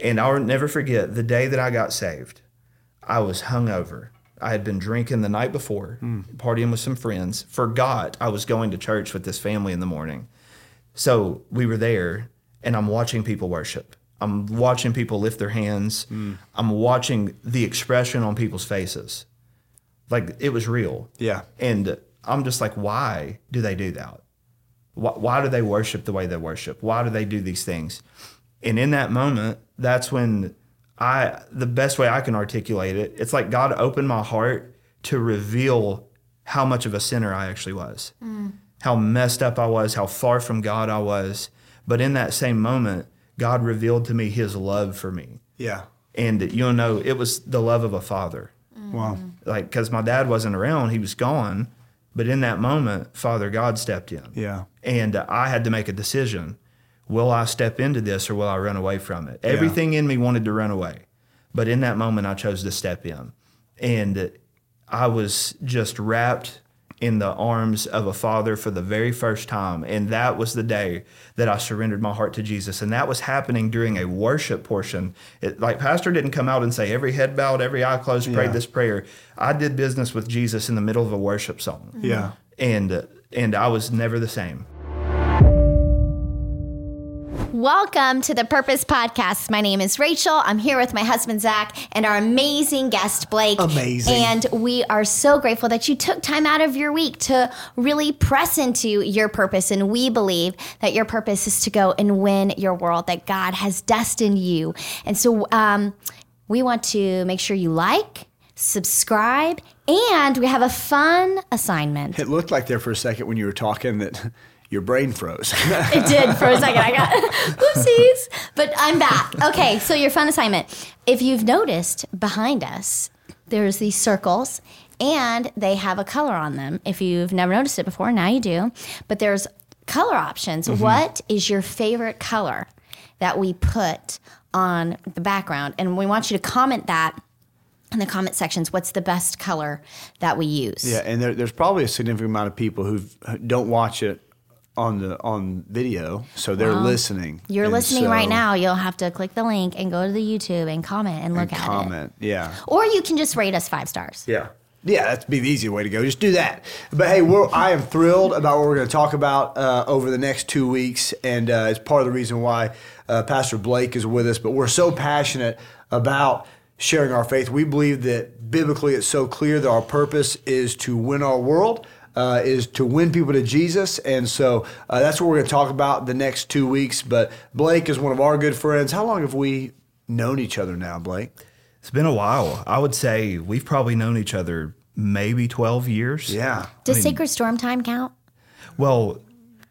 And I'll never forget the day that I got saved. I was hungover. I had been drinking the night before, hmm. partying with some friends. Forgot I was going to church with this family in the morning. So we were there, and I'm watching people worship. I'm watching people lift their hands. Hmm. I'm watching the expression on people's faces. Like it was real. Yeah. And I'm just like, why do they do that? Why, why do they worship the way they worship? Why do they do these things? And in that moment, that's when I, the best way I can articulate it, it's like God opened my heart to reveal how much of a sinner I actually was, mm. how messed up I was, how far from God I was. But in that same moment, God revealed to me his love for me. Yeah. And you'll know it was the love of a father mm. Wow. like because my dad wasn't around he was gone but in that moment father god stepped in Yeah. and i had to make a decision will i step into this or will i run away from it? Everything in me wanted to run away but in that moment i chose to step in. And i was just wrapped in the arms of a father for the very first time. And that was the day that i surrendered my heart to jesus. And that was happening during a worship portion. It, like pastor didn't come out and say every head bowed every eye closed prayed Yeah. this prayer. I did business with jesus in the middle of a worship song. Yeah. and and i was never the same Welcome to the Purpose Podcast. My name is Rachel. I'm here with my husband, Zac, and our amazing guest, Blake. Amazing. And we are so grateful that you took time out of your week to really press into your purpose. And we believe that your purpose is to go and win your world, that God has destined you. And so um, we want to make sure you like, subscribe, and we have a fun assignment. It looked like there for a second when you were talking that your brain froze. It did for a second. I got oopsies, but I'm back. Okay, so your fun assignment. If you've noticed behind us, there's these circles and they have a color on them. If you've never noticed it before, now you do. But there's color options. Mm-hmm. What is your favorite color that we put on the background? And we want you to comment that in the comment sections. What's the best color that we use? yeah, and there, there's probably a significant amount of people who don't watch it on the on video, so they're listening. You're And listening so- right now. You'll have to click the link and go to the YouTube and comment and look And at it. comment, yeah. Or you can just rate us five stars. Yeah. Yeah, that'd be the easy way to go. Just do that. But hey, we're, I am thrilled about what we're going to talk about uh, over the next two weeks, and uh, it's part of the reason why uh, Pastor Blake is with us. But we're so passionate about sharing our faith. We believe that biblically it's so clear that our purpose is to win our world. Uh, is to win people to Jesus, and so uh, that's what we're going to talk about the next two weeks. But Blake is one of our good friends. How long have we known each other now, Blake? it's been a while i would say we've probably known each other maybe 12 years Yeah, Does Sacred Storm Time count? well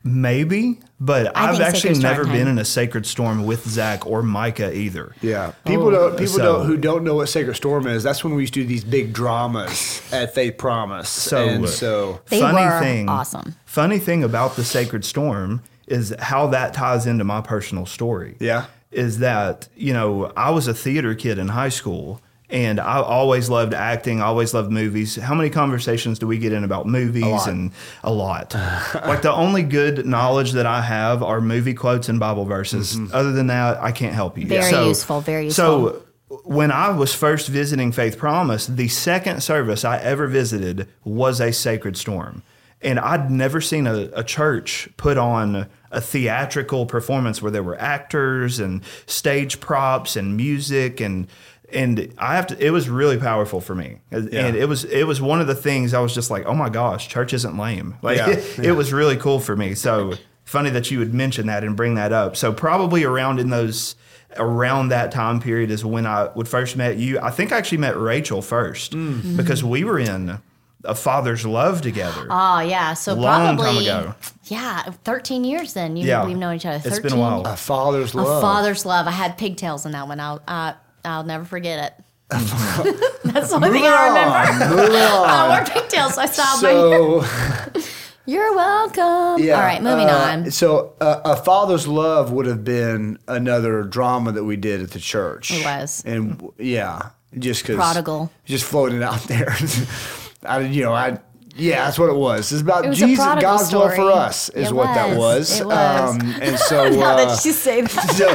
maybe but I i've actually never time. been in a sacred storm with zac or micah either Yeah, people don't oh. people So- don't who don't know what Sacred Storm is. That's when we used to do these big dramas at Faith Promise. So- and so They funny were thing awesome. funny thing about the sacred storm is how that ties into my personal story Yeah. is that you know i was a theater kid in high school and i always loved acting always loved movies how many conversations do we get in about movies lot. and a lot like the only good knowledge that i have are movie quotes and bible verses mm-hmm. other than that i can't help you Very useful, very useful. so when I was first visiting Faith Promise, the second service I ever visited was a sacred storm. And I'd never seen a, a church put on a theatrical performance where there were actors and stage props and music and and I have to it was really powerful for me. And Yeah. it was it was one of the things I was just like, "Oh my gosh, church isn't lame." Like Yeah, it, it was really cool for me. So funny that you would mention that and bring that up. So probably around in those around that time period is when I would first met you. I think I actually met Rachel 1st Mm. because we were in a father's love together. Oh yeah, so Long time probably ago. yeah, thirteen years. Then you Yeah. we've known each other. 13 It's been a while. a father's love. A father's love. I had pigtails in that one. I'll uh, I'll never forget it. That's the only thing I remember. Move. I wore pigtails, so I stopped. my, So You're welcome. yeah. All right, moving uh, on. So uh, a father's love would have been another drama that we did at the church. It was. and w- yeah, just because Prodigal. just floating out there. I you know I Yeah, that's what it was. It's about It was a Jesus, prodigal God's love for story. us, is It what that was. was. It was. Um, and so, now uh, that you say that. so,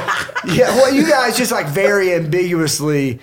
yeah, well, you guys just like very ambiguously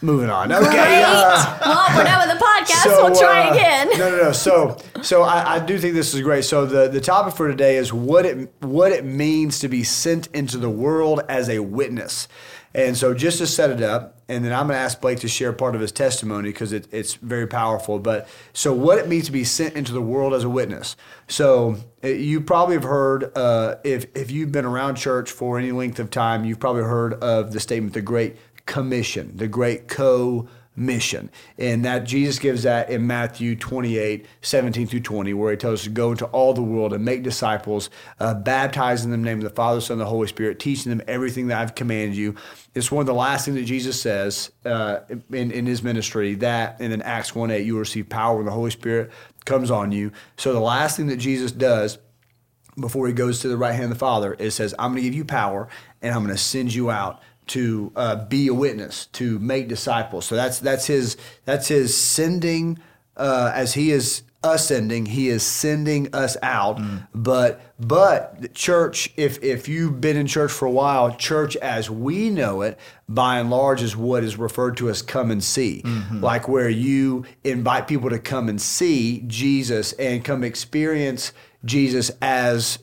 moving on. Okay. Great. uh, well, we're done with the podcast. we'll try uh, again. No, no, no. So, so I, I do think this is great. So the the topic for today is what it what it means to be sent into the world as a witness. And so, just to set it up, and then I'm going to ask Blake to share part of his testimony because it, it's very powerful. But so, what it means to be sent into the world as a witness. So, uh, you probably have heard uh, if if you've been around church for any length of time, you've probably heard of the statement, the Great Commission, the Great Co mission. And that Jesus gives that in Matthew 28, 17 through 20, where he tells us to go into all the world and make disciples, uh, baptizing them in the name of the Father, Son, and the Holy Spirit, teaching them everything that I've commanded you. It's one of the last things that Jesus says uh, in, in his ministry, that and in Acts 1 8, you will receive power when the Holy Spirit comes on you. So the last thing that Jesus does before he goes to the right hand of the Father, it says, I'm going to give you power and I'm going to send you out to uh, be a witness, to make disciples. So that's that's his that's his sending uh, as he is ascending, he is sending us out. But but church, if if you've been in church for a while, church as we know it, by and large, is what is referred to as come and see, like where you invite people to come and see Jesus and come experience Jesus as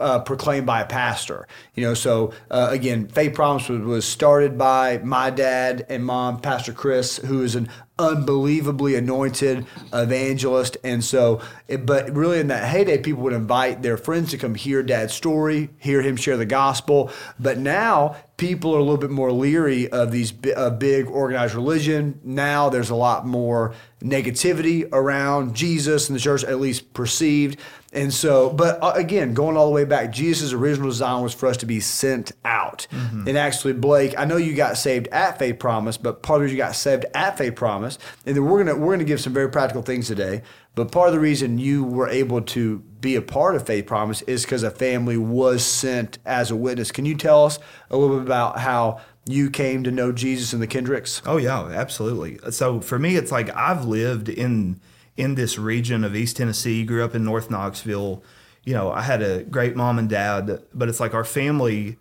uh, proclaimed by a pastor. You know, so uh, again, Faith Promise was, was started by my dad and mom, Pastor Chris, who is an unbelievably anointed evangelist. And so, it, but really in that heyday, people would invite their friends to come hear dad's story, hear him share the gospel. But now people are a little bit more leery of these uh, big organized religion. Now there's a lot more negativity around Jesus and the church, at least perceived. And so, but uh, again, going all the way back, Jesus' original design was for us to be sent out. And actually, Blake, I know you got saved at Faith Promise, but part of you got saved at Faith Promise, and then we're gonna we're gonna give some very practical things today. But part of the reason you were able to be a part of Faith Promise is because a family was sent as a witness. Can you tell us a little bit about how you came to know Jesus and the Kendricks? Oh yeah, absolutely. So for me, it's like I've lived in in this region of East Tennessee. Grew up in North Knoxville. You know, I had a great mom and dad, but it's like our family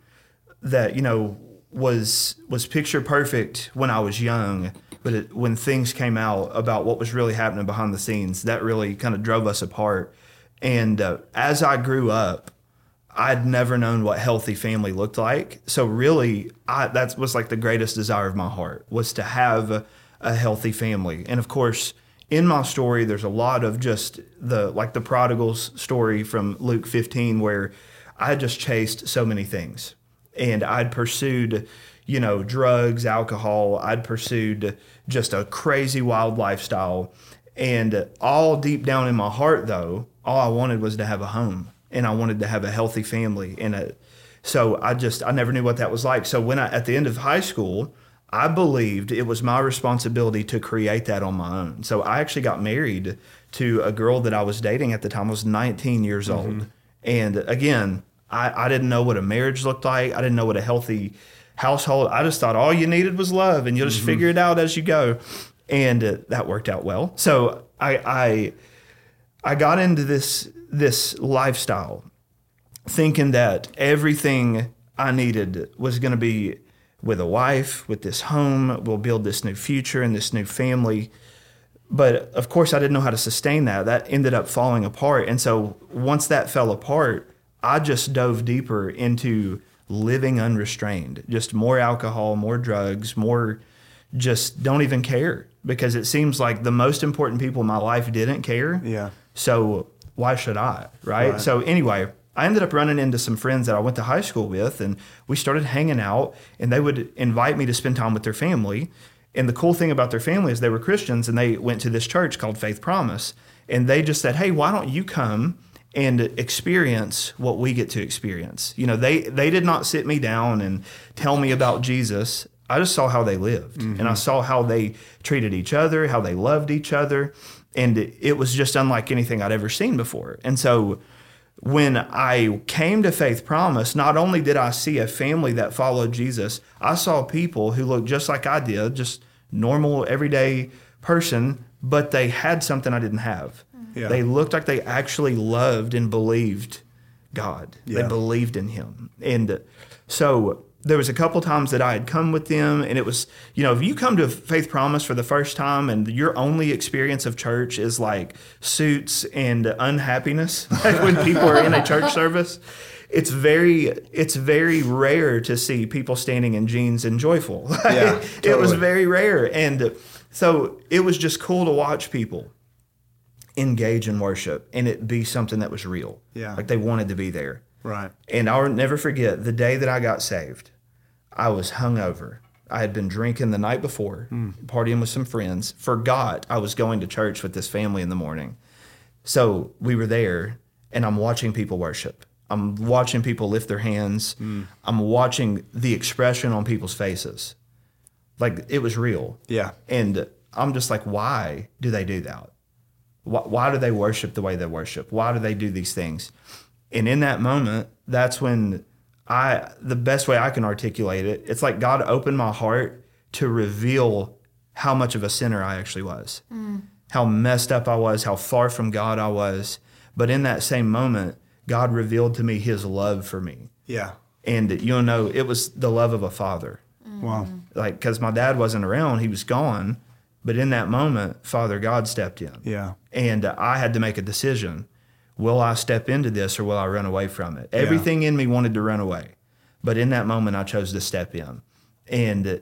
that you know was was picture perfect when I was young. But it, when things came out about what was really happening behind the scenes, that really kind of drove us apart. And uh, as I grew up, I'd never known what healthy family looked like. So really, I, that was like the greatest desire of my heart was to have a, a healthy family. And of course, in my story, there's a lot of just the like the prodigal's story from Luke 15, where I just chased so many things, and I'd pursued, you know, drugs, alcohol. I'd pursued just a crazy wild lifestyle, and all deep down in my heart, though, all I wanted was to have a home and I wanted to have a healthy family and a so I just I never knew what that was like. So when I at the end of high school, I believed it was my responsibility to create that on my own. So I actually got married to a girl that I was dating at the time. I was 19 years old. And again, I, I didn't know what a marriage looked like. I didn't know what a healthy household. I just thought all you needed was love and you'll just figure it out as you go. And uh, that worked out well. So I I I got into this this lifestyle thinking that everything I needed was going to be with a wife, with this home, we'll build this new future and this new family. But of course, I didn't know how to sustain that. That ended up falling apart. And so once that fell apart, I just dove deeper into living unrestrained, just more alcohol, more drugs, more just don't even care because it seems like the most important people in my life didn't care. Yeah. So why should I? Right? Right. So anyway, I ended up running into some friends that I went to high school with and we started hanging out and they would invite me to spend time with their family. And the cool thing about their family is they were Christians and they went to this church called Faith Promise. And they just said, Hey, why don't you come and experience what we get to experience? You know, they they did not sit me down and tell me about Jesus. I just saw how they lived and I mm-hmm. saw how they treated each other, how they loved each other. And it, it was just unlike anything I'd ever seen before. And so when I came to Faith Promise, not only did I see a family that followed Jesus, I saw people who looked just like I did, just normal, everyday person, but they had something I didn't have. Yeah. They looked like they actually loved and believed God. Yeah. They believed in Him. And so there was a couple times that I had come with them, and it was, you know, if you come to Faith Promise for the first time and your only experience of church is like suits and unhappiness, like when people are in a church service, it's very it's very rare to see people standing in jeans and joyful. Yeah, it was very rare, and so it was just cool to watch people engage in worship and it be something that was real. Yeah. like they wanted to be there. Right. And I'll never forget the day that I got saved. I was hungover. I had been drinking the night before, partying with some friends. Forgot I was going to church with this family in the morning. So we were there, and I'm watching people worship. I'm watching people lift their hands. I'm watching the expression on people's faces. Like it was real. Yeah. And I'm just like, why do they do that? Why, why do they worship the way they worship? Why do they do these things? And in that moment, that's when I, the best way I can articulate it, it's like God opened my heart to reveal how much of a sinner I actually was, how messed up I was, how far from God I was. But in that same moment, God revealed to me his love for me. Yeah. And you'll know, it was the love of a father Wow. like because my dad wasn't around he was gone but in that moment father god stepped in Yeah. and uh, i had to make a decision will i step into this or will i run away from it? Everything in me wanted to run away but in that moment i chose to step in. And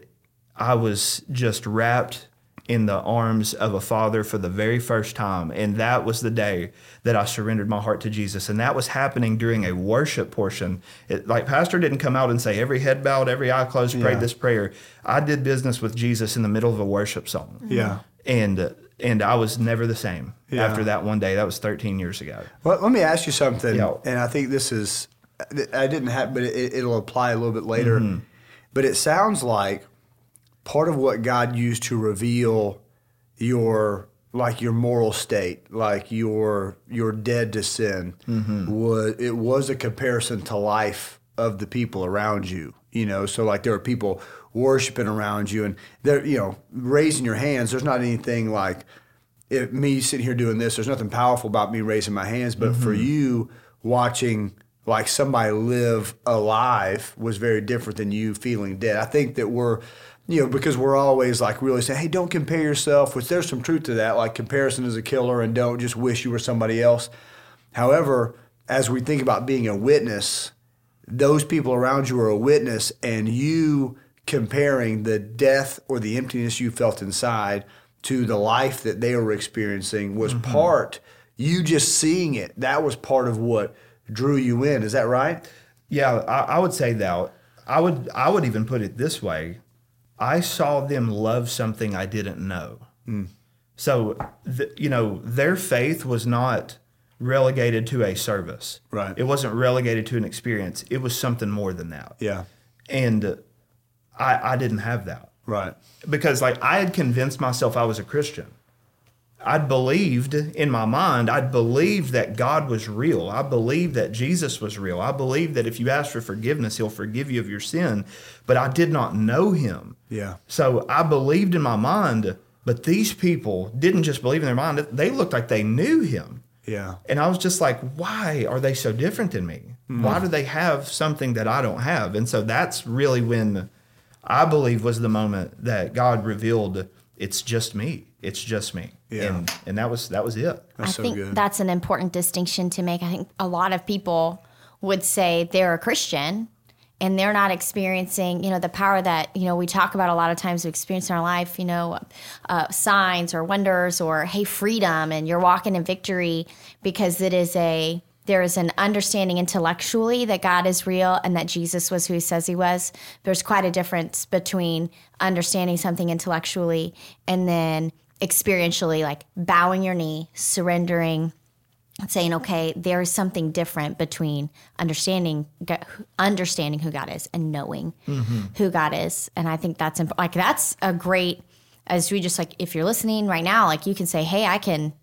i was just wrapped in the arms of a father for the very first time. And that was the day that i surrendered my heart to jesus. And that was happening during a worship portion. It, like pastor didn't come out and say every head bowed every eye closed prayed Yeah. this prayer. I did business with jesus in the middle of a worship song. Yeah. and uh, and i was never the same Yeah. after that one day that was 13 years ago Well, let me ask you something, Yeah. and I think this is I didn't have, but it, it'll apply a little bit later. Mm-hmm. But it sounds like part of what God used to reveal your like your moral state, like your you're dead to sin, mm-hmm. was it was a comparison to life of the people around you. You know, so like there are people worshiping around you, and they're you know raising your hands. There's not anything like if me sitting here doing this, there's nothing powerful about me raising my hands, but for mm-hmm. you watching like somebody live alive was very different than you feeling dead. I think that we're, you know, because we're always like really saying, hey, don't compare yourself, which there's some truth to that. Like comparison is a killer and don't just wish you were somebody else. However, as we think about being a witness, those people around you are a witness and you comparing the death or the emptiness you felt inside to the life that they were experiencing was part you just seeing it that was part of what drew you in is that right Yeah, I, I would say that. I would I would even put it this way. I saw them love something I didn't know. So, th- you know, their faith was not relegated to a service. Right. It wasn't relegated to an experience. It was something more than that. yeah And uh, I I didn't have that right because like I had convinced myself I was a Christian. I'd believed in my mind, I'd believed that God was real. I believed that Jesus was real. I believed that if you ask for forgiveness, he'll forgive you of your sin, but I did not know him. yeah So I believed in my mind, but these people didn't just believe in their mind, they looked like they knew him. yeah And I was just like, why are they so different than me? Why hmm. do they have something that I don't have? And so that's really when I believe was the moment that God revealed it's just me. It's just me. Yeah. And and that was that was it. that's I so think good that's an important distinction to make. I think a lot of people would say they're a Christian and they're not experiencing, you know, the power that, you know, we talk about a lot of times we experience in our life, you know, uh, signs or wonders or, hey, freedom, and you're walking in victory because it is a, there is an understanding intellectually that God is real and that Jesus was who he says he was. There's quite a difference between understanding something intellectually and then experientially, like bowing your knee, surrendering, saying, okay, there is something different between understanding understanding who God is and knowing mm-hmm. who God is. And I think that's imp- like that's a great as we just like if you're listening right now, like you can say, hey, I can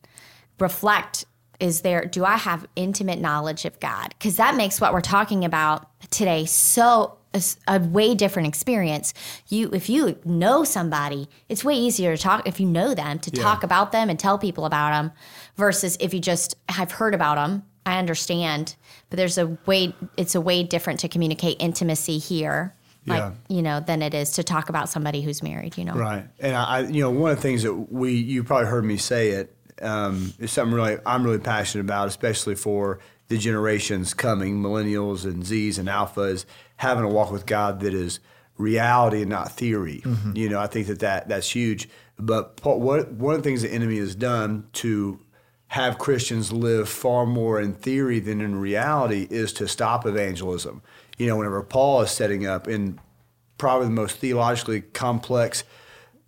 reflect is there do i have intimate knowledge of god because that makes what we're talking about today so a way different experience. You, if you know somebody, it's way easier to talk if you know them to talk about them and tell people about them, versus if you just have heard about them. I understand, but there's a way. It's a way different to communicate intimacy here, like Yeah. you know, than it is to talk about somebody who's married. You know, Right. And I, you know, one of the things that we, you probably heard me say it, um, is something really, I'm really passionate about, especially for the generations coming, millennials and Zs and Alphas, having a walk with God that is reality and not theory. You know, I think that, that that's huge. But part, what, one of the things the enemy has done to have Christians live far more in theory than in reality is to stop evangelism. You know, whenever Paul is setting up in probably the most theologically complex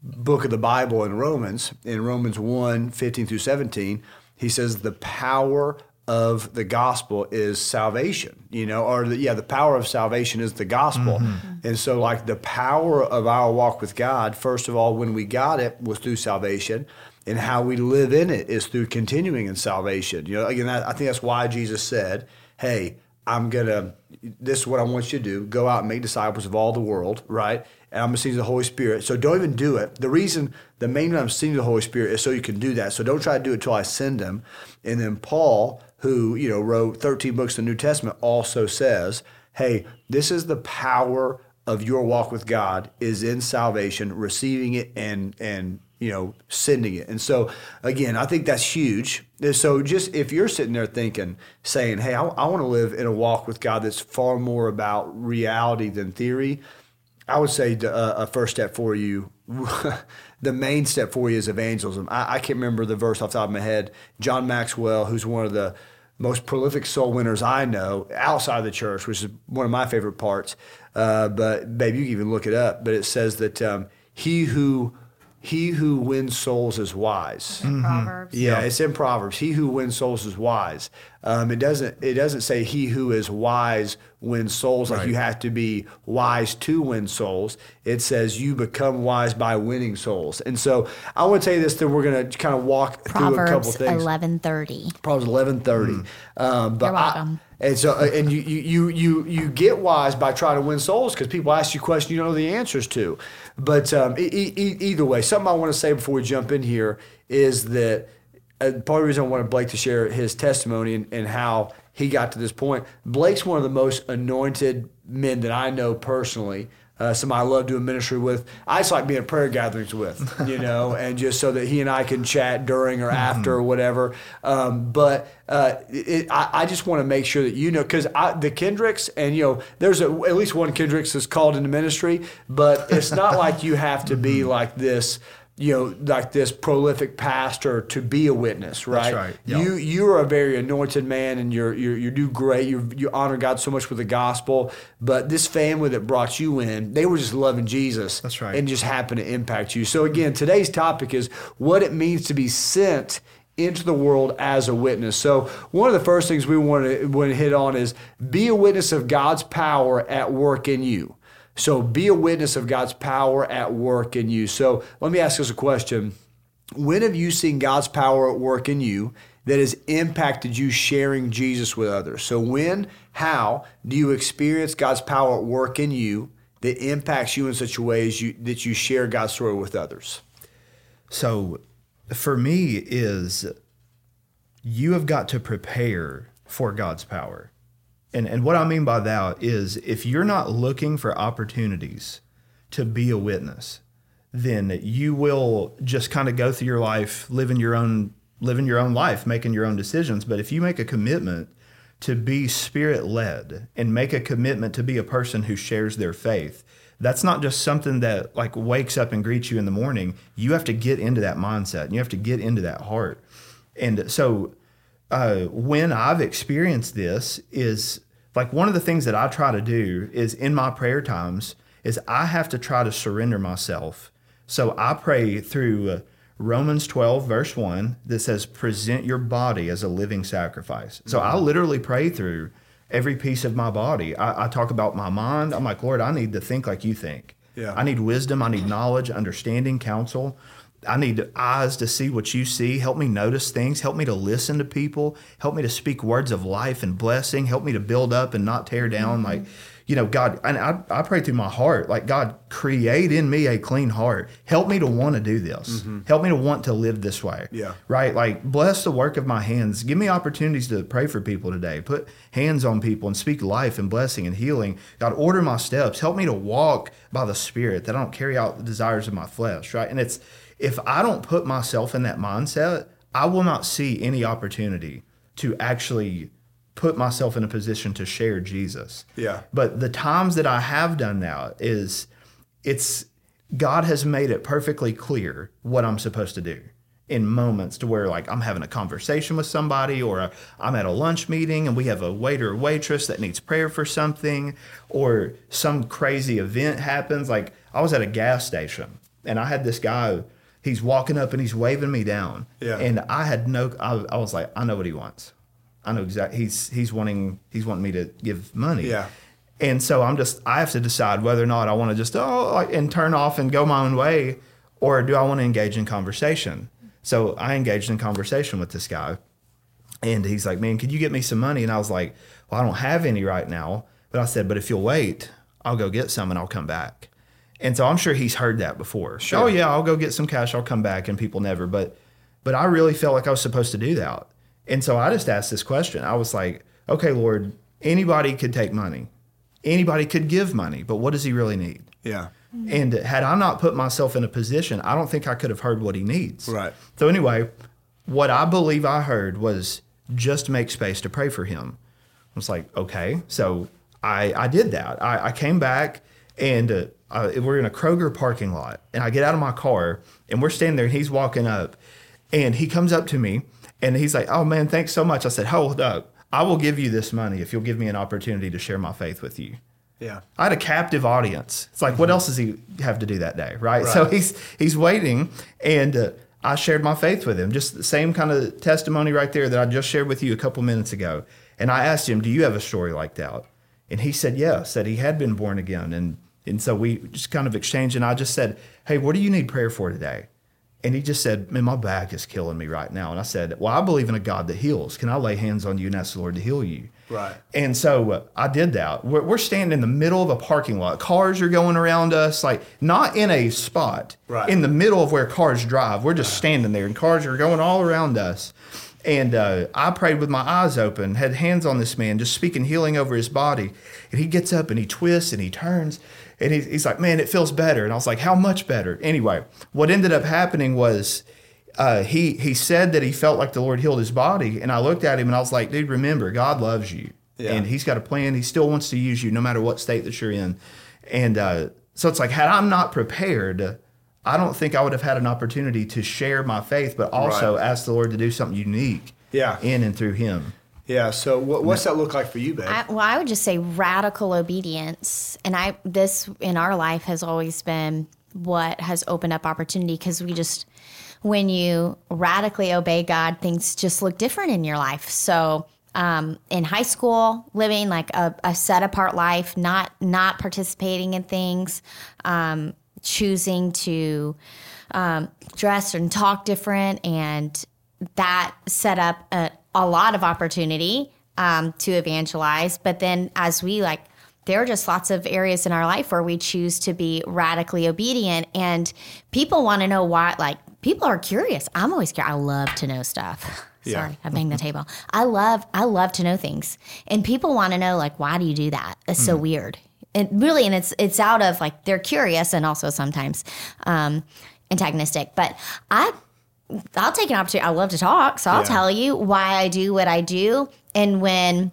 book of the Bible in Romans, in Romans 1 15 through 17, he says the power of the gospel is salvation, you know, or the, yeah, the power of salvation is the gospel. Mm-hmm. And so, like, the power of our walk with God, first of all, when we got it, was through salvation. And how we live in it is through continuing in salvation. You know, again, I think that's why Jesus said, Hey, I'm gonna. This is what I want you to do: go out and make disciples of all the world, right? And I'm gonna send you the Holy Spirit. So don't even do it. The reason, the main reason I'm sending the Holy Spirit is so you can do that. So don't try to do it until I send him. And then Paul, who you know wrote 13 books in the New Testament, also says, "Hey, this is the power of your walk with God is in salvation, receiving it and and you know sending it." And so again, I think that's huge. So just if you're sitting there thinking, saying, "Hey, I, I want to live in a walk with God that's far more about reality than theory," I would say the, uh, a first step for you, the main step for you is evangelism. I, I can't remember the verse off the top of my head. John Maxwell, who's one of the most prolific soul winners I know outside of the church, which is one of my favorite parts. Uh, but babe, you can even look it up. But it says that um, he who he who wins souls is wise. Proverbs. Yeah, it's in Proverbs. He who wins souls is wise. Um, it doesn't. It doesn't say he who is wise wins souls. Like you have to be wise to win souls. It says you become wise by winning souls. And so I want to tell you this. That we're going to kind of walk through a couple Proverbs things. eleven thirty. Proverbs eleven thirty. Um, but You're I- welcome. and so, uh, and you, you, you, you, you get wise by trying to win souls because people ask you questions you don't know the answers to. But um, e- e- either way, something I want to say before we jump in here is that uh, part of the reason I wanted Blake to share his testimony and, and how he got to this point. Blake's one of the most anointed men that I know personally. Uh, somebody I love doing ministry with. I just like being at prayer gatherings with, you know, and just so that he and I can chat during or after or whatever. Um, but uh, it, I, I just want to make sure that you know, because the Kendricks, and you know, there's a, at least one Kendricks that's called into ministry, but it's not like you have to be like this you know, like this prolific pastor to be a witness, right? right, yeah. You you are a very anointed man, and you're you're you do great. You you honor God so much with the gospel. But this family that brought you in, they were just loving Jesus. That's right. And just happened to impact you. So again, today's topic is what it means to be sent into the world as a witness. So one of the first things we want to want to hit on is be a witness of God's power at work in you. So be a witness of God's power at work in you. So let me ask us a question. When have you seen God's power at work in you that has impacted you sharing Jesus with others? So when, how do you experience God's power at work in you that impacts you in such a way as you, that you share God's story with others? So for me is you have got to prepare for God's power. And and what I mean by that is if you're not looking for opportunities to be a witness, then you will just kind of go through your life living your own living your own life, making your own decisions. But if you make a commitment to be spirit led and make a commitment to be a person who shares their faith, that's not just something that like wakes up and greets you in the morning. You have to get into that mindset and you have to get into that heart. And so uh, when I've experienced this is like one of the things that I try to do is in my prayer times is I have to try to surrender myself. So I pray through uh, Romans 12 verse 1 that says present your body as a living sacrifice. So I literally pray through every piece of my body. I, I talk about my mind. I'm like, Lord, I need to think like you think. Yeah. I need wisdom. I need knowledge, understanding, counsel. I need eyes to see what you see. Help me notice things. Help me to listen to people. Help me to speak words of life and blessing. Help me to build up and not tear down. Mm-hmm. Like, you know, God, and I, I pray through my heart, like, God, create in me a clean heart. Help me to want to do this. Mm-hmm. Help me to want to live this way. Yeah. Right? Like, bless the work of my hands. Give me opportunities to pray for people today. Put hands on people and speak life and blessing and healing. God, order my steps. Help me to walk by the Spirit, that I don't carry out the desires of my flesh. Right? And it's, if I don't put myself in that mindset, I will not see any opportunity to actually put myself in a position to share Jesus. Yeah. But the times that I have done now is it's God has made it perfectly clear what I'm supposed to do in moments to where like I'm having a conversation with somebody or I'm at a lunch meeting and we have a waiter or waitress that needs prayer for something or some crazy event happens like I was at a gas station and I had this guy he's walking up and he's waving me down Yeah. and I had no I, I was like I know what he wants I know exactly he's he's wanting he's wanting me to give money Yeah. and so I'm just I have to decide whether or not I want to just oh like, and turn off and go my own way, or do I want to engage in conversation? So I engaged in conversation with this guy, and he's like, "Man, could you get me some money?" And I was like, "Well, I don't have any right now." But I said, "But if you'll wait, I'll go get some and I'll come back." And so I'm sure he's heard that before. Sure. Oh yeah, I'll go get some cash. I'll come back, and people never. But but I really felt like I was supposed to do that. And so I just asked this question. I was like, "Okay, Lord, anybody could take money, anybody could give money, but what does he really need?" Yeah. And had I not put myself in a position, I don't think I could have heard what he needs. Right. So anyway, what I believe I heard was just make space to pray for him. I was like, okay. So I I did that. I, I came back and uh, uh, we're in a Kroger parking lot, and I get out of my car and we're standing there, and he's walking up, and he comes up to me and he's like, "Oh man, thanks so much." I said, "Hold up, I will give you this money if you'll give me an opportunity to share my faith with you." Yeah. I had a captive audience. It's like, what else does he have to do that day, right? So he's he's waiting, and uh, I shared my faith with him. Just the same kind of testimony right there that I just shared with you a couple minutes ago. And I asked him, "Do you have a story like that?" And he said, "Yes." That he had been born again, and and so we just kind of exchanged. And I just said, "Hey, what do you need prayer for today?" And he just said, Man, my back is killing me right now. And I said, Well, I believe in a God that heals. Can I lay hands on you and ask the Lord to heal you? Right. And so uh, I did that. We're, we're standing in the middle of a parking lot. Cars are going around us, like not in a spot, Right. in the middle of where cars drive. We're just standing there, and cars are going all around us. And uh, I prayed with my eyes open, had hands on this man, just speaking healing over his body. And he gets up and he twists and he turns. And he's, he's like, man, it feels better. And I was like, how much better? Anyway, what ended up happening was uh, he he said that he felt like the Lord healed his body, and I looked at him and I was like, dude, remember, God loves you, Yeah. and He's got a plan. He still wants to use you, no matter what state that you're in. And uh, so it's like, had I'm not prepared, I don't think I would have had an opportunity to share my faith, but also Right. ask the Lord to do something unique, Yeah. in and through Him. Yeah. So what, what's that look like for you, babe? I, well, I would just say radical obedience, and I this in our life has always been what has opened up opportunity because we just when you radically obey God, things just look different in your life. So. Um, in high school, living like a, a set apart life, not not participating in things, um, choosing to um, dress and talk different, and that set up a, a lot of opportunity um, to evangelize. But then as we like, there are just lots of areas in our life where we choose to be radically obedient, and people want to know why. Like people are curious. I'm always curious. I love to know stuff. Yeah. Sorry, I banged the table. I love I love to know things, and people want to know like why do you do that? It's so weird. And really, and it's it's out of like they're curious and also sometimes um, antagonistic. But I I'll take an opportunity. I love to talk, so I'll Yeah. tell you why I do what I do, and when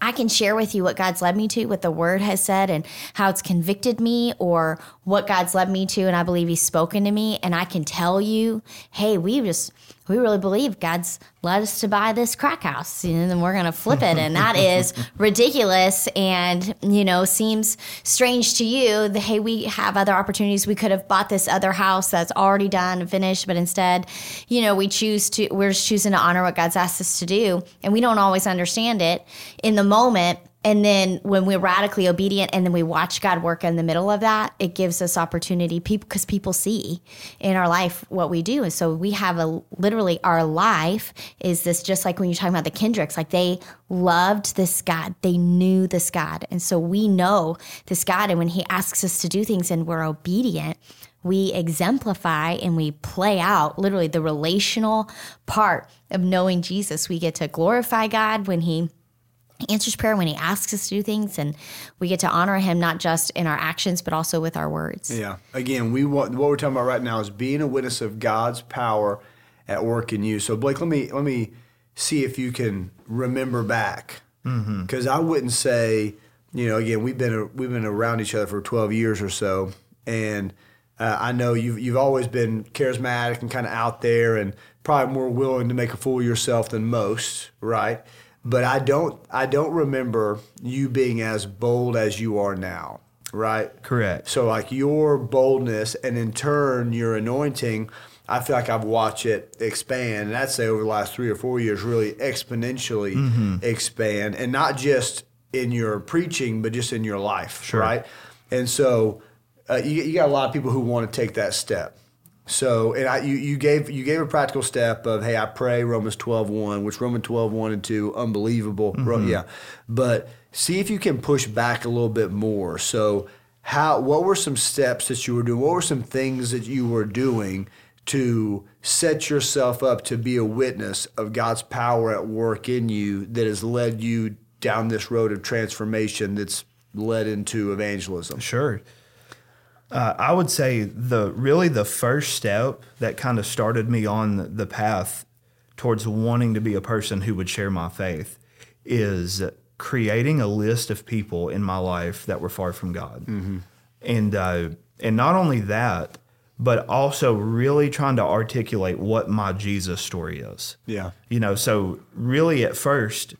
I can share with you what God's led me to, what the Word has said, and how it's convicted me, or what God's led me to, and I believe He's spoken to me, and I can tell you, hey, we just we really believe God's led us to buy this crack house, and then we're gonna flip it, and that is ridiculous, and you know seems strange to you. The, hey, we have other opportunities. We could have bought this other house that's already done and finished, but instead, you know, we choose to we're choosing to honor what God's asked us to do, and we don't always understand it in the moment. And then when we're radically obedient and then we watch God work in the middle of that, it gives us opportunity people because people see in our life what we do. And so we have a literally our life is this just like when you're talking about the Kendricks, like they loved this God. They knew this God. And so we know this God. And when he asks us to do things and we're obedient, we exemplify and we play out literally the relational part of knowing Jesus. We get to glorify God when he answers prayer when he asks us to do things and we get to honor him not just in our actions but also with our words yeah again we want what we're talking about right now is being a witness of god's power at work in you so blake let me let me see if you can remember back because mm-hmm. i wouldn't say you know again we've been we've been around each other for 12 years or so and uh, I know you've you've always been charismatic and kind of out there, and probably more willing to make a fool of yourself than most, right? But I don't I don't remember you being as bold as you are now, right? Correct. So like your boldness, and in turn your anointing. I feel like I've watched it expand, and I'd say over the last three or four years, really exponentially mm-hmm. expand, and not just in your preaching, but just in your life, sure. right? And so uh, you, you got a lot of people who want to take that step. So, and I, you, you gave you gave a practical step of, hey, I pray Romans 12, 1, which Romans 12, 1 and 2, unbelievable. Mm-hmm. Yeah. But see if you can push back a little bit more. So, how what were some steps that you were doing? What were some things that you were doing to set yourself up to be a witness of God's power at work in you that has led you down this road of transformation that's led into evangelism? Sure. Uh, I would say the really the first step that kind of started me on the path towards wanting to be a person who would share my faith is creating a list of people in my life that were far from God, mm-hmm. and uh, and not only that, but also really trying to articulate what my Jesus story is. Yeah, you know, so really at first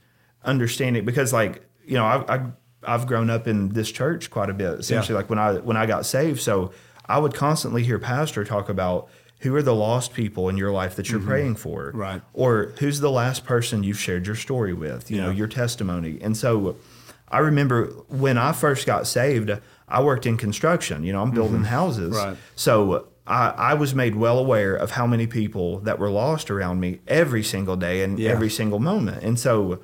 understanding because like you know I, I I've grown up in this church quite a bit. Essentially, yeah. like when I when I got saved, so I would constantly hear pastor talk about who are the lost people in your life that you're mm-hmm. praying for, right? Or who's the last person you've shared your story with, you yeah. know, your testimony. And so, I remember when I first got saved, I worked in construction. You know, I'm building mm-hmm. houses, right? So. I, I, was made well aware of how many people that were lost around me every single day and yeah. every single moment. And so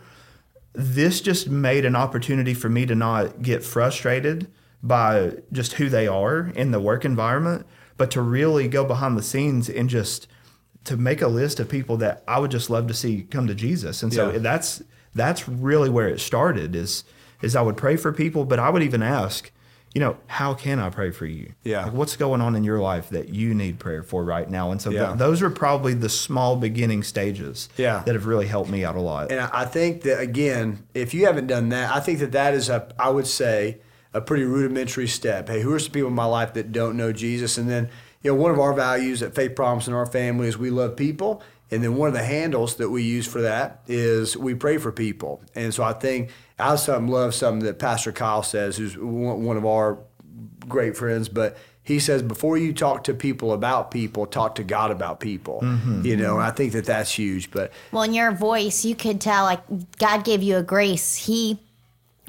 this just made an opportunity for me to not get frustrated by just who they are in the work environment, but to really go behind the scenes and just to make a list of people that I would just love to see come to Jesus. And so yeah. that's that's really where it started is is I would pray for people, but I would even ask, you know, how can I pray for you? Yeah. Like what's going on in your life that you need prayer for right now? And so yeah. th- those are probably the small beginning stages yeah. that have really helped me out a lot. And I think that, again, if you haven't done that, I think that that is, a, I would say, a pretty rudimentary step. Hey, who are some people in my life that don't know Jesus? And then, you know, one of our values at Faith Promise in our family is we love people. And then one of the handles that we use for that is we pray for people. And so I think I something love something that Pastor Kyle says, who's one of our great friends, but he says before you talk to people about people, talk to God about people. Mm-hmm. You know, and I think that that's huge. But well, in your voice, you could tell like God gave you a grace. He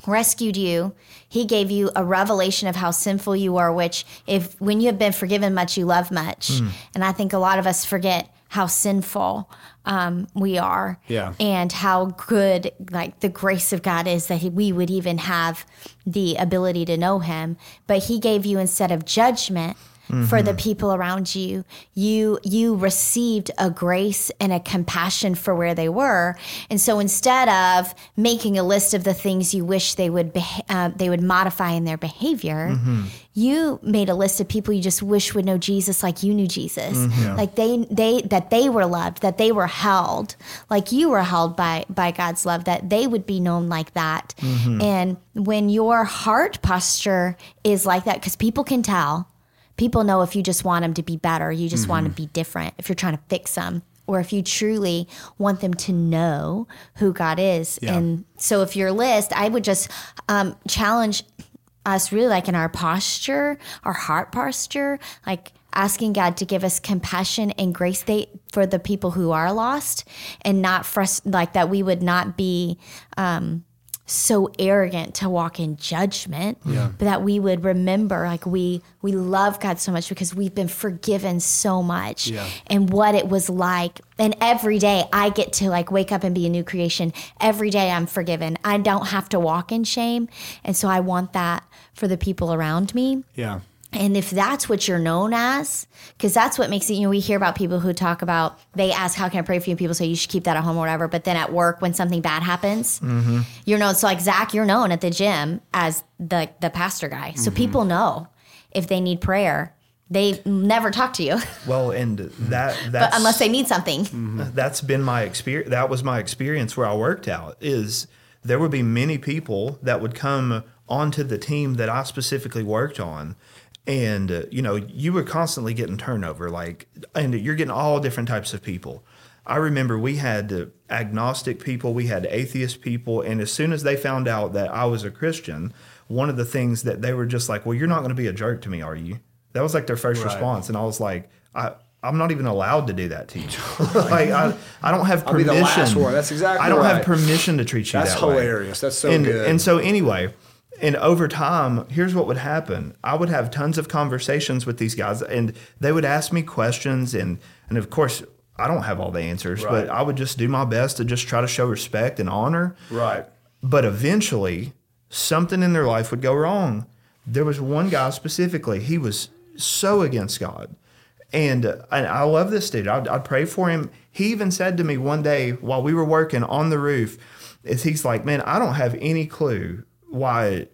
rescued you. He gave you a revelation of how sinful you are. Which, if when you have been forgiven much, you love much. Mm. And I think a lot of us forget how sinful um, we are yeah. and how good like the grace of god is that we would even have the ability to know him but he gave you instead of judgment mm-hmm. for the mm-hmm. people around you. You you received a grace and a compassion for where they were, and so instead of making a list of the things you wish they would beha- uh, they would modify in their behavior, mm-hmm. you made a list of people you just wish would know Jesus like you knew Jesus, mm-hmm. yeah. like they they that they were loved, that they were held, like you were held by by God's love, that they would be known like that, mm-hmm. and when your heart posture is like that, because people can tell people know if you just want them to be better, you just mm-hmm. want to be different, if you're trying to fix them, or if you truly want them to know who God is. Yeah. And so, if your list, I would just um, challenge us really like in our posture, our heart posture, like asking God to give us compassion and grace they, for the people who are lost and not frust- like that we would not be um, so arrogant to walk in judgment Yeah. but that we would remember like we we love god so much because we've been forgiven so much Yeah. and what it was like and every day i get to like wake up and be a new creation every day i'm forgiven i don't have to walk in shame and so i want that for the people around me Yeah. And if that's what you're known as, because that's what makes it, you know, we hear about people who talk about, they ask, How can I pray for you? And people say, You should keep that at home or whatever. But then at work, when something bad happens, mm-hmm. you're known. So, like Zac, you're known at the gym as the, the pastor guy. So mm-hmm. people know if they need prayer, they never talk to you, Well, and that that's unless they need something. Mm-hmm. that's been my experience. That was my experience where I worked out. Is there would be many people that would come onto the team that I specifically worked on, and uh, you know you were constantly getting turnover, like, and you're getting all different types of people. I remember we had uh, agnostic people, we had atheist people, and as soon as they found out that I was a Christian, one of the things that they were just like, "Well, you're not going to be a jerk to me, are you?" That was like their first Right. response, and I was like, "I." I'm not even allowed to do that to you. like I, I don't have I'll be permission. the last one. That's exactly I don't right. have permission to treat you That's that way. hilarious. That's so and, good. And so anyway, and over time, here's what would happen. I would have tons of conversations with these guys, and they would ask me questions, and and of course, I don't have all the answers, Right. but I would just do my best to just try to show respect and honor. Right. But eventually, something in their life would go wrong. There was one guy specifically, he was so against God. And, and I love this dude. I'd, I'd pray for him. He even said to me one day while we were working on the roof, is he's like, man, I don't have any clue why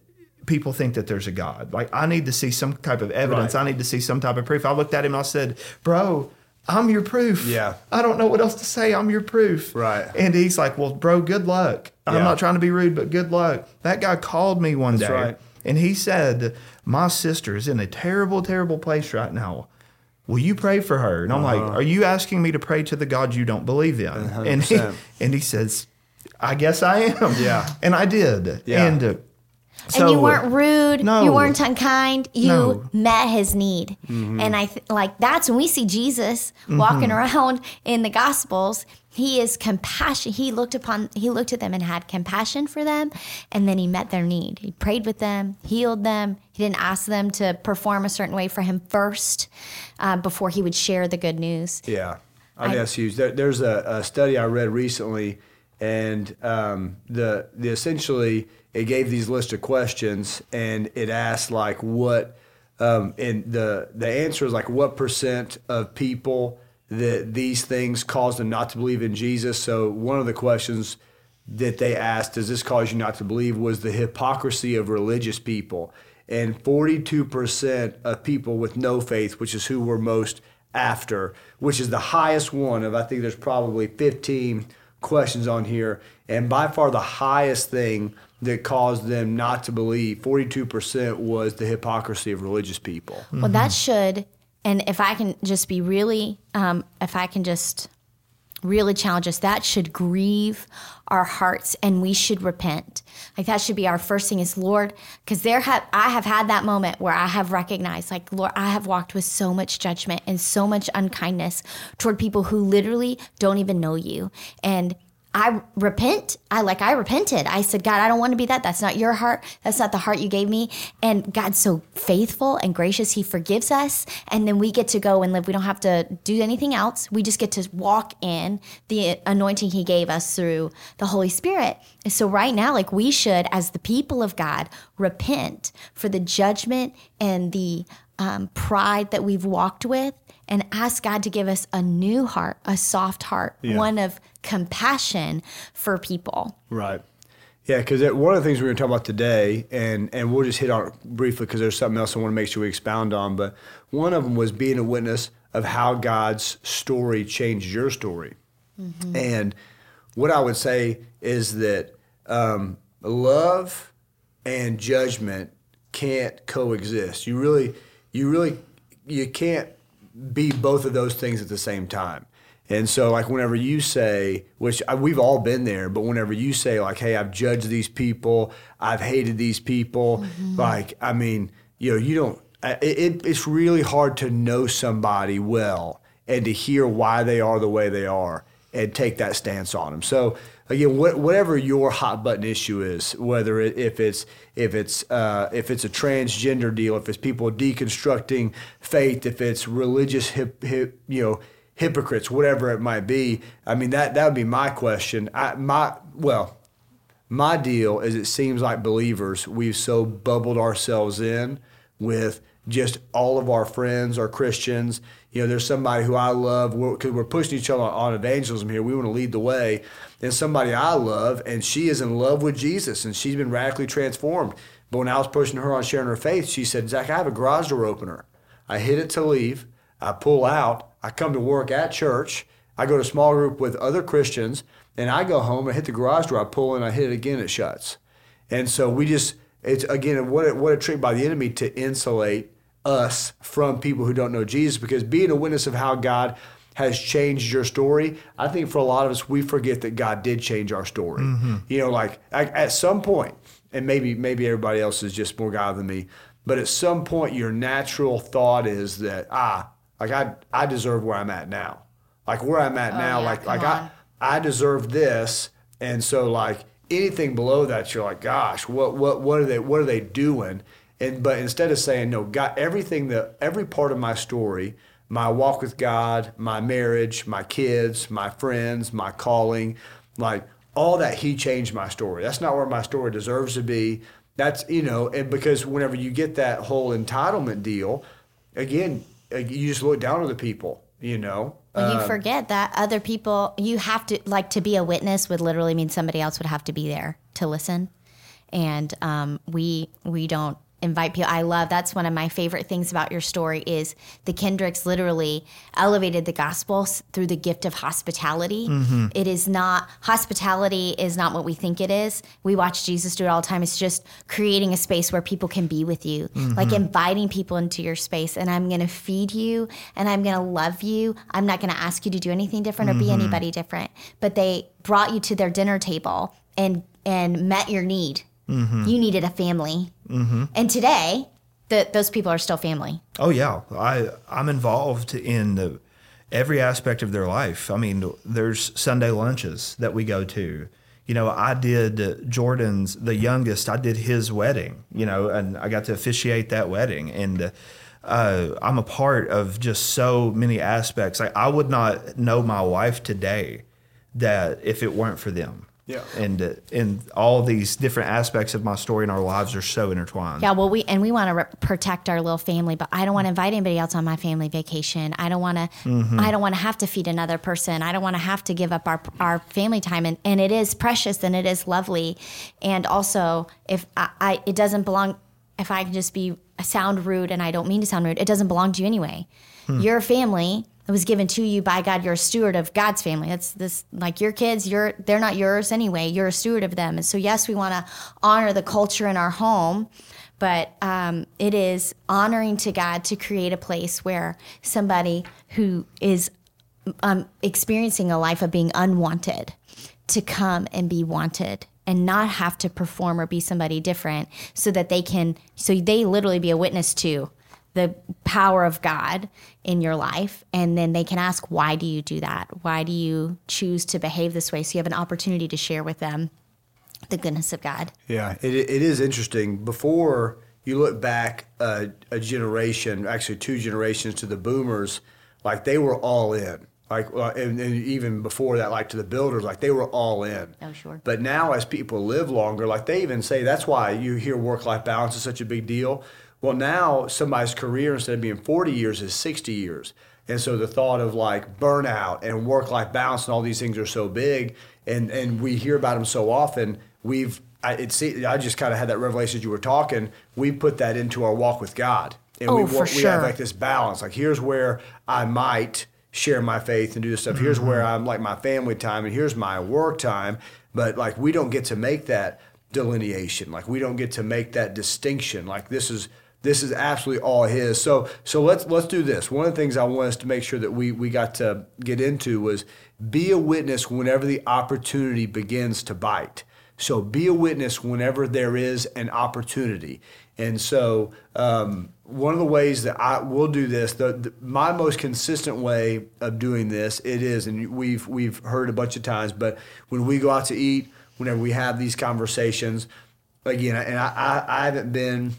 people think that there's a God. Like, I need to see some type of evidence. Right. I need to see some type of proof. I looked at him and I said, bro, I'm your proof. Yeah. I don't know what else to say. I'm your proof. Right. And he's like, well, bro, good luck. I'm not trying to be rude, but good luck. That guy called me one That's day right. and he said, my sister is in a terrible, terrible place right now. Will you pray for her? And I'm like, Uh-huh. are you asking me to pray to the God you don't believe in? And he, 100%. and he says, I guess I am. Yeah. And I did. Yeah. And, uh, so, and you weren't rude. No. You weren't unkind. You No. met his need. Mm-hmm. And I th- like that's when we see Jesus walking around in the Gospels. He is compassion. He looked upon. He looked at them and had compassion for them, and then he met their need. He prayed with them, healed them. He didn't ask them to perform a certain way for him first, uh, before he would share the good news. Yeah, I think that's huge. There, there's a, a study I read recently, and um, the the essentially it gave these list of questions, and it asked like what, um, and the the answer is like what percent of people that these things cause them not to believe in Jesus. So one of the questions that they asked, "Does this cause you not to believe?" was the hypocrisy of religious people, and 42% of people with no faith, which is who we're most after, which is the highest one of I think there's probably 15 questions on here, and by far the highest thing that caused them not to believe, 42% was the hypocrisy of religious people. Well, that should, and if I can just be really, um, if I can just really challenge us, that should grieve our hearts, and we should repent. Like that should be our first thing. Is Lord, because there have I have had that moment where I have recognized, like Lord, I have walked with so much judgment and so much unkindness toward people who literally don't even know you, and I repent. I like I repented. I said, God, I don't want to be that. That's not your heart. That's not the heart you gave me. And God's so faithful and gracious. He forgives us. And then we get to go and live. We don't have to do anything else. We just get to walk in the anointing he gave us through the Holy Spirit. And so right now, like we should, as the people of God, repent for the judgment and the um, pride that we've walked with and ask God to give us a new heart, a soft heart, Yeah. one of compassion for people. Right. Yeah, because one of the things we're going to talk about today, and, and we'll just hit on it briefly because there's something else I want to make sure we expound on, but one of them was being a witness of how God's story changed your story. And what I would say is that um, love and judgment can't coexist. You really, you really, you can't be both of those things at the same time. And so, like, whenever you say, which I, we've all been there, but whenever you say, like, hey, I've judged these people, I've hated these people, mm-hmm. like, I mean, you know, you don't, it, it's really hard to know somebody well and to hear why they are the way they are and take that stance on them. So again, what, whatever your hot button issue is, whether it, if it's if it's uh, if it's a transgender deal, if it's people deconstructing faith, if it's religious hip, hip you know hypocrites, whatever it might be. I mean that that would be my question. I, my well, my deal is it seems like believers we've so bubbled ourselves in with just all of our friends are Christians. You know, there's somebody who I love because we're, we're, pushing each other on evangelism here. We want to lead the way. And somebody I love, and she is in love with Jesus, and she's been radically transformed. But when I was pushing her on sharing her faith, she said, Zac, I have a garage door opener. I hit it to leave. I pull out. I come to work at church. I go to small group with other Christians, and I go home. I hit the garage door. I pull in. I hit it again. It shuts. And so we just it's again what a, what a trick by the enemy to insulate us from people who don't know Jesus because being a witness of how God has changed your story, I think for a lot of us we forget that God did change our story. Mm-hmm. You know, like at some point, and maybe maybe everybody else is just more God than me, but at some point your natural thought is that ah, like I I deserve where I'm at now. Like where I'm at oh, now, yeah, like like on. I I deserve this, and so like anything below that, you're like, gosh, what what what are they what are they doing? And but instead of saying no, God, everything that every part of my story, my walk with God, my marriage, my kids, my friends, my calling, like all that, He changed my story. That's not where my story deserves to be. That's you know, and because whenever you get that whole entitlement deal, again, you just look down on the people. You know, well, you um, forget that other people, you have to, like, to be a witness would literally mean somebody else would have to be there to listen. And um, we we don't invite people. I love that's one of my favorite things about your story is the Kendricks literally elevated the gospel through the gift of hospitality. Mm-hmm. It is not hospitality is not what we think it is. We watch Jesus do it all the time. It's just creating a space where people can be with you, mm-hmm. like inviting people into your space. And I'm going to feed you and I'm going to love you. I'm not going to ask you to do anything different or mm-hmm. be anybody different. But they brought you to their dinner table and and met your need Mm-hmm. You needed a family. Mm-hmm. And today, the, those people are still family. Oh yeah, I I'm involved in the, every aspect of their life. I mean, there's Sunday lunches that we go to. You know, I did Jordan's the youngest. I did his wedding. You know, and I got to officiate that wedding, and uh, I'm a part of just so many aspects. Like I would not know my wife today that if it weren't for them. Yeah. And uh, and all these different aspects of my story and our lives are so intertwined. Yeah. Well, we and we want to re- protect our little family, but I don't want to invite anybody else on my family vacation. I don't want to. Mm-hmm. I don't want to have to feed another person. I don't want to have to give up our our family time. And and it is precious and it is lovely. And also, if I, I it doesn't belong. If I can just be sound rude, and I don't mean to sound rude, it doesn't belong to you anyway. Hmm. Your family it was given to you by God. You're a steward of God's family. It's this like your kids, you're they're not yours anyway. You're a steward of them. And so yes, we want to honor the culture in our home, but um, it is honoring to God to create a place where somebody who is um, experiencing a life of being unwanted to come and be wanted and not have to perform or be somebody different so that they can so they literally be a witness to the power of God in your life. And then they can ask, why do you do that? Why do you choose to behave this way? So you have an opportunity to share with them the goodness of God. Yeah, it, it is interesting. Before you look back uh, a generation, actually two generations to the boomers, like they were all in. Like, uh, and, and, even before that, like to the builders, like they were all in. Oh, sure. But now, as people live longer, like they even say that's why you hear work life balance is such a big deal well, now somebody's career, instead of being 40 years, is 60 years. And so the thought of like burnout and work life balance and all these things are so big, and, and we hear about them so often. We've, I, it's, I just kind of had that revelation as you were talking. We put that into our walk with God. And oh, we, for we sure. have like this balance. Like, here's where I might share my faith and do this stuff. Mm-hmm. Here's where I'm like my family time, and here's my work time. But like, we don't get to make that delineation. Like, we don't get to make that distinction. Like, this is this is absolutely all his. So so let's let's do this. One of the things I want us to make sure that we we got to get into was be a witness whenever the opportunity begins to bite. So be a witness whenever there is an opportunity. And so um, one of the ways that I will do this, the, the my most consistent way of doing this, it is, and we've we've heard a bunch of times, but when we go out to eat, whenever we have these conversations, again, and I, I, I haven't been,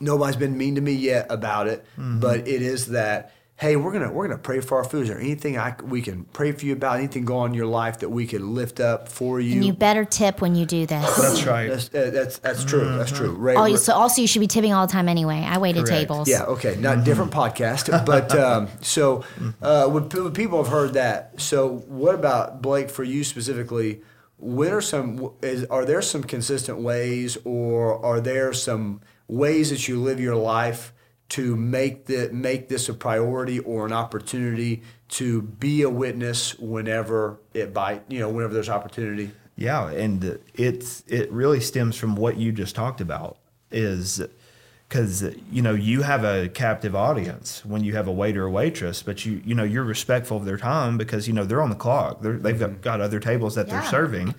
nobody's been mean to me yet about it, mm-hmm. but it is that hey, we're gonna we're gonna pray for our food. Is there anything I c- we can pray for you about? Anything going on in your life that we could lift up for you? And you better tip when you do this. That's right. that's uh, that's that's true. That's true. Ray, Oh, so also you should be tipping all the time anyway. I waited Correct. tables. Yeah, okay, not different podcast, but um, so uh, when, p- when people have heard that, so what about Blake for you specifically? What are some is are there some consistent ways, or are there some ways that you live your life to make the make this a priority or an opportunity to be a witness whenever it bite, you know, whenever there's opportunity? Yeah, and it's it really stems from what you just talked about is because you know you have a captive audience when you have a waiter or waitress, but you you know you're respectful of their time because you know they're on the clock. They're, they've got, got other tables that Yeah. they're serving,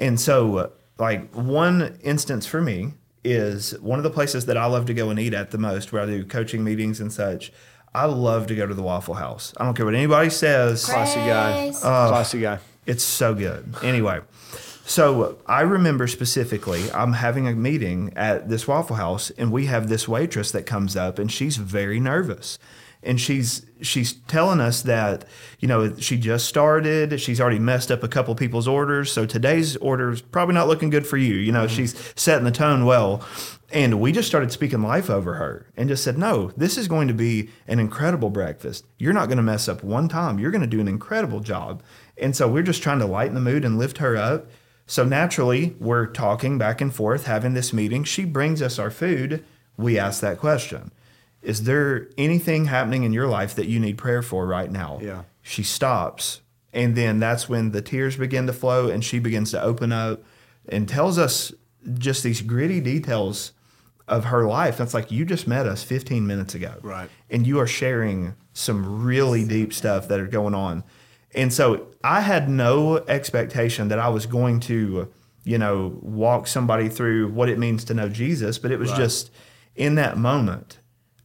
and so uh, like one instance for me is one of the places that I love to go and eat at the most, where I do coaching meetings and such. I love to go to the Waffle House. I don't care what anybody says. Classy guy, Praise. classy guy. It's so good. Anyway, so I remember specifically, I'm having a meeting at this Waffle House, and we have this waitress that comes up, and she's very nervous, and she's she's telling us that you know she just started, she's already messed up a couple people's orders, so today's order is probably not looking good for you. You know, mm-hmm. she's setting the tone well. And we just started speaking life over her and just said, No, this is going to be an incredible breakfast. You're not going to mess up one time. You're going to do an incredible job. And so we're just trying to lighten the mood and lift her up. So naturally, we're talking back and forth, having this meeting. She brings us our food. We ask that question Is there anything happening in your life that you need prayer for right now? Yeah. She stops. And then that's when the tears begin to flow and she begins to open up and tells us just these gritty details of her life. It's like you just met us 15 minutes ago. Right. And you are sharing some really deep stuff that are going on. And so I had no expectation that I was going to, you know, walk somebody through what it means to know Jesus, but it was Right. just in that moment,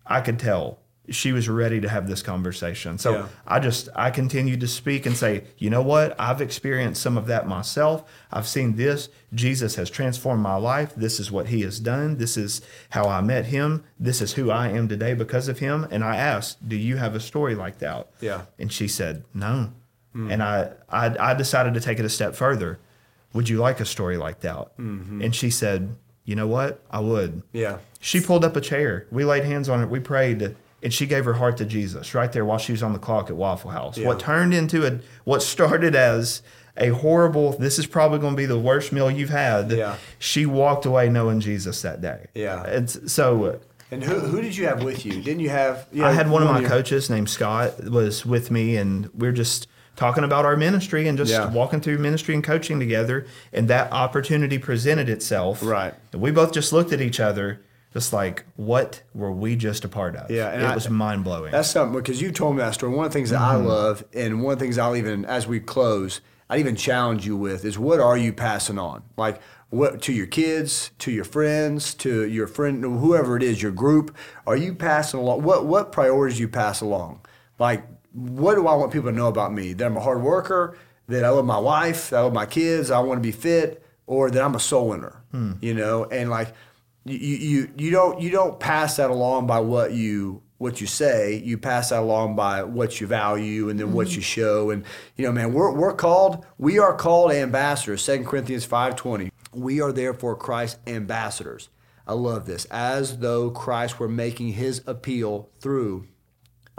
I could tell she was ready to have this conversation. So Yeah. I just I continued to speak and say, you know what? I've experienced some of that myself. I've seen this. Jesus has transformed my life. This is what he has done. This is how I met him. This is who I am today because of him. And I asked, Do you have a story like that? Yeah. And she said, No. Hmm. And I, I I decided to take it a step further. Would you like a story like that? Mm-hmm. And she said, You know what? I would. Yeah. She pulled up a chair. We laid hands on it. We prayed, and she gave her heart to Jesus right there while she was on the clock at Waffle House. Yeah. What turned into a what started as a horrible. This is probably going to be the worst meal you've had. Yeah. She walked away knowing Jesus that day. Yeah. And so. And who, who did you have with you? Didn't you have? You I had one of my your- coaches named Scott was with me, and we are just talking about our ministry and just Yeah. walking through ministry and coaching together. And that opportunity presented itself. Right. And we both just looked at each other, just like, what were we just a part of? Yeah, and it I- was mind blowing. That's something because you told me that story. One of the things that Mm-hmm. I love, and one of the things I'll even as we close, I'd even challenge you with is what are you passing on? Like what to your kids, to your friends, to your friend, whoever it is, your group. Are you passing along? What what priorities you pass along? Like what do I want people to know about me? That I'm a hard worker, that I love my wife, that I love my kids, I want to be fit, or that I'm a soul winner. Hmm. You know, and like you, you you don't you don't pass that along by what you what you say you pass that along by what you value and then what you show and you know man we're, we're called we are called ambassadors 2 corinthians 5.20 we are therefore christ ambassadors i love this as though christ were making his appeal through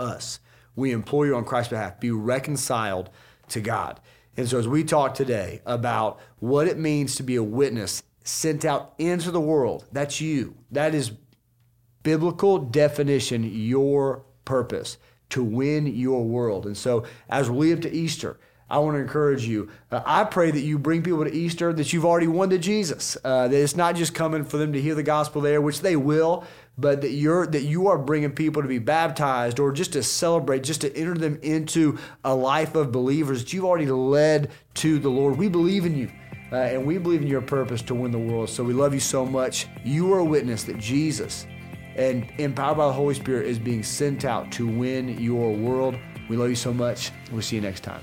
us. We implore you on Christ's behalf, be reconciled to God. And so, as we talk today about what it means to be a witness sent out into the world, that's you. That is biblical definition, your purpose to win your world. And so, as we lead to Easter, I want to encourage you. Uh, I pray that you bring people to Easter that you've already won to Jesus. Uh, that it's not just coming for them to hear the gospel there, which they will, but that you're that you are bringing people to be baptized or just to celebrate, just to enter them into a life of believers that you've already led to the Lord. We believe in you. Uh, and we believe in your purpose to win the world. So we love you so much. You are a witness that Jesus and empowered by the Holy Spirit is being sent out to win your world. We love you so much. We'll see you next time.